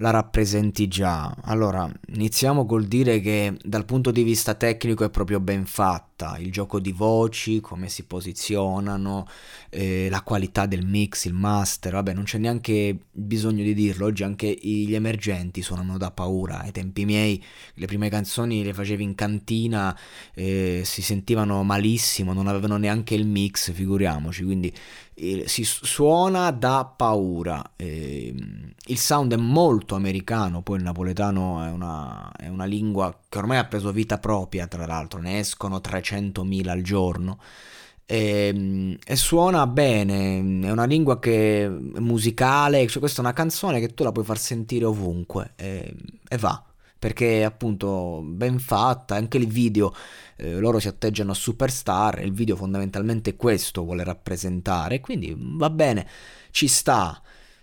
la rappresenti già. Allora, iniziamo col dire che dal punto di vista tecnico è proprio ben fatta, il gioco di voci, come si posizionano, eh, la qualità del mix, il master, vabbè non c'è neanche bisogno di dirlo, oggi anche gli emergenti suonano da paura, ai tempi miei le prime canzoni le facevi in cantina, eh, si sentivano malissimo, non avevano neanche il mix, figuriamoci, quindi si suona da paura. Eh, il sound è molto americano, poi il napoletano è una, è una, lingua che ormai ha preso vita propria, tra l'altro, ne escono 300.000 al giorno. E, e suona bene, è una lingua che è musicale, cioè questa è una canzone che tu la puoi far sentire ovunque e, e va perché è appunto ben fatta, anche il video, eh, loro si atteggiano a superstar, il video fondamentalmente questo vuole rappresentare, quindi va bene, ci sta.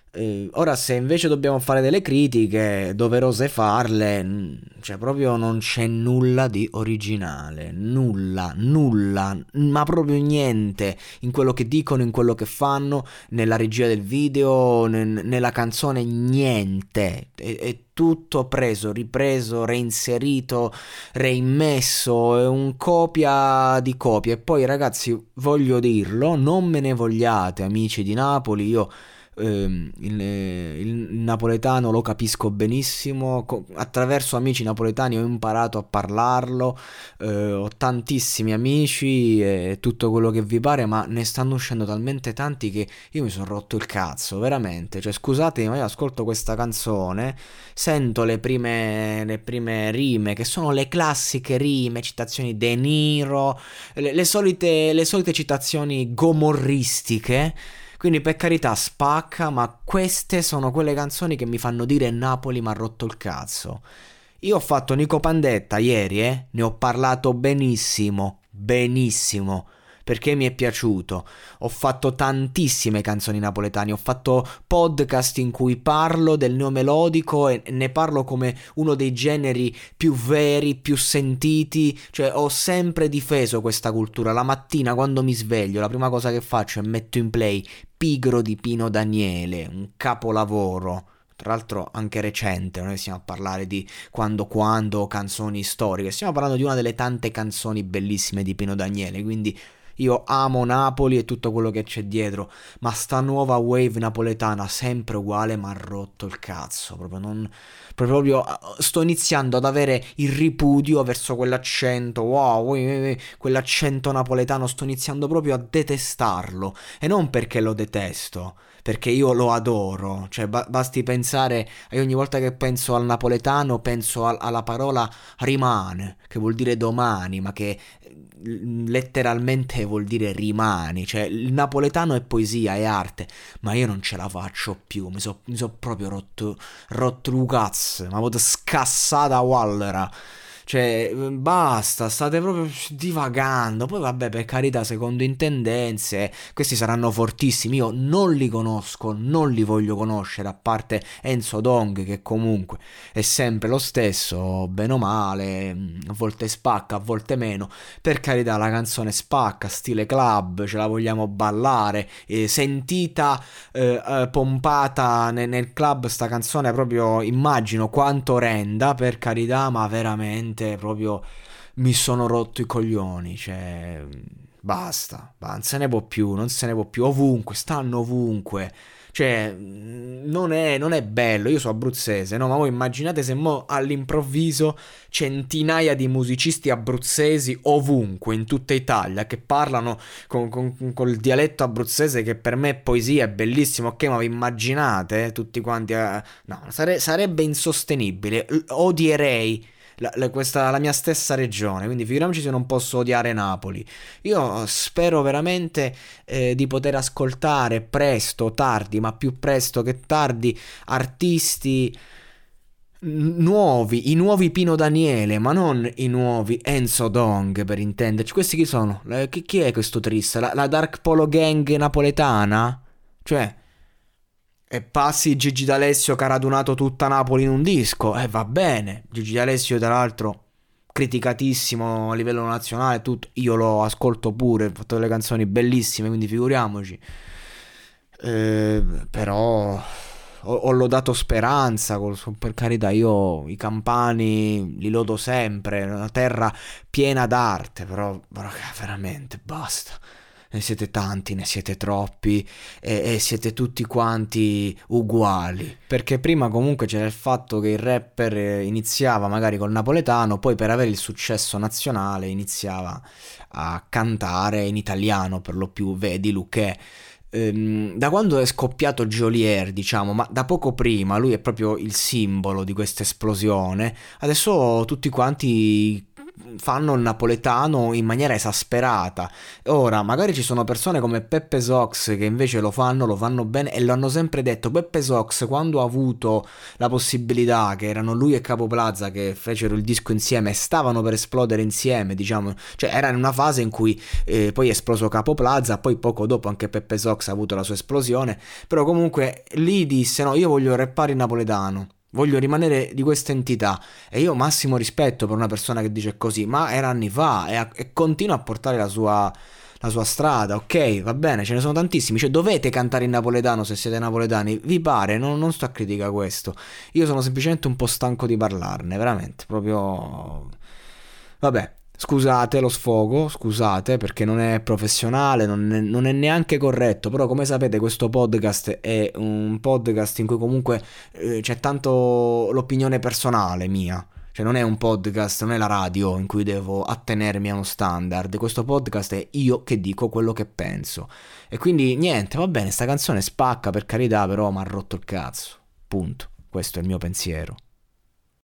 Eh, ora, se invece dobbiamo fare delle critiche, doverose farle, cioè proprio non c'è nulla di originale, nulla, nulla, ma proprio niente in quello che dicono, in quello che fanno, nella regia del video, n- nella canzone, niente. È, è tutto preso, ripreso, reinserito, reimmesso, è un copia di copia. E poi ragazzi, voglio dirlo, non me ne vogliate amici di Napoli, io Ehm, il, il, napoletano lo capisco benissimo, attraverso amici napoletani ho imparato a parlarlo, eh, ho tantissimi amici e tutto quello che vi pare, ma ne stanno uscendo talmente tanti che io mi sono rotto il cazzo, veramente. Cioè, scusatemi, ma io ascolto questa canzone, sento le prime, le prime rime, che sono le classiche rime, citazioni De Niro, le, le solite, le solite citazioni gomorristiche quindi per carità spacca, ma queste sono quelle canzoni che mi fanno dire Napoli mi ha rotto il cazzo. Io ho fatto Nico Pandetta ieri, eh? Ne ho parlato benissimo, benissimo perché mi è piaciuto. Ho fatto tantissime canzoni napoletane, ho fatto podcast in cui parlo del neomelodico e ne parlo come uno dei generi più veri, più sentiti, cioè ho sempre difeso questa cultura. La mattina quando mi sveglio, la prima cosa che faccio è metto in play Pigro di Pino Daniele, un capolavoro tra l'altro anche recente, non stiamo a parlare di quando quando canzoni storiche, stiamo parlando di una delle tante canzoni bellissime di Pino Daniele, quindi io amo Napoli e tutto quello che c'è dietro, ma sta nuova wave napoletana sempre uguale mi ha rotto il cazzo, proprio non proprio sto iniziando ad avere il ripudio verso quell'accento, wow, quell'accento napoletano, sto iniziando proprio a detestarlo. E non perché lo detesto, perché io lo adoro, cioè ba- basti pensare, ogni volta che penso al napoletano penso a- alla parola rimane, che vuol dire domani, ma che letteralmente vuol dire rimani, cioè il napoletano è poesia, è arte, ma io non ce la faccio più, mi sono so proprio rotto, rotto Lucaz, ma avuto scassata Wallera. Cioè, mm, basta, state proprio divagando. Poi, vabbè, per carità, secondo intendenze, questi saranno fortissimi. Io non li conosco, non li voglio conoscere, a parte Enzo Dong, che comunque è sempre lo stesso, bene o male, mm, a volte spacca, a volte meno. Per carità, la canzone spacca, stile club, ce la vogliamo ballare, eh, sentita, eh, eh, pompata nel, nel club, sta canzone proprio immagino quanto renda, per carità, ma veramente veramente proprio mi sono rotto i coglioni, cioè basta, non se ne può più, non se ne può più, ovunque, stanno ovunque. Cioè, non è, non è bello, io sono abruzzese, no? Ma voi immaginate se mo all'improvviso centinaia di musicisti abruzzesi ovunque, in tutta Italia, che parlano con, con, il dialetto abruzzese che per me è poesia, è bellissimo, ok, ma vi immaginate eh, tutti quanti... Eh? No, sare, sarebbe insostenibile, odierei la, la, questa, la mia stessa regione, quindi figuriamoci se non posso odiare Napoli. Io spero veramente eh, di poter ascoltare presto, tardi, ma più presto che tardi, artisti nuovi, i nuovi Pino Daniele, ma non i nuovi Enzo Dong per intenderci. Questi chi sono? Chi, chi è questo triste? La, la Dark Polo Gang napoletana? Cioè, e passi Gigi D'Alessio che ha radunato tutta Napoli in un disco, e eh, va bene. Gigi D'Alessio, tra l'altro, criticatissimo a livello nazionale, tutto. Io lo ascolto pure, ha fatto delle canzoni bellissime, quindi figuriamoci. Eh, però ho, ho lodato speranza, per carità, io i campani li lodo sempre, una terra piena d'arte, però, però veramente basta ne siete tanti, ne siete troppi e, e, siete tutti quanti uguali. Perché prima comunque c'era il fatto che il rapper iniziava magari col napoletano, poi per avere il successo nazionale iniziava a cantare in italiano per lo più, vedi Luque ehm, da quando è scoppiato Jolier, diciamo, ma da poco prima, lui è proprio il simbolo di questa esplosione. Adesso tutti quanti fanno il napoletano in maniera esasperata. Ora, magari ci sono persone come Peppe Sox che invece lo fanno, lo fanno bene e lo hanno sempre detto. Peppe Sox, quando ha avuto la possibilità, che erano lui e Capo Plaza che fecero il disco insieme stavano per esplodere insieme, diciamo, cioè era in una fase in cui eh, poi è esploso Capo Plaza, poi poco dopo anche Peppe Sox ha avuto la sua esplosione, però comunque lì disse no, io voglio rappare in napoletano voglio rimanere di questa entità. E io ho massimo rispetto per una persona che dice così, ma era anni fa e, a, e continua a portare la sua, la sua, strada, ok, va bene, ce ne sono tantissimi, cioè dovete cantare in napoletano se siete napoletani, vi pare, non, non sto a critica questo, io sono semplicemente un po' stanco di parlarne, veramente, proprio... Vabbè, Scusate lo sfogo, scusate perché non è professionale, non è, non è, neanche corretto, però come sapete questo podcast è un podcast in cui comunque eh, c'è tanto l'opinione personale mia, cioè non è un podcast, non è la radio in cui devo attenermi a uno standard, questo podcast è io che dico quello che penso. E quindi niente, va bene, sta canzone spacca per carità, però mi ha rotto il cazzo, punto, questo è il mio pensiero.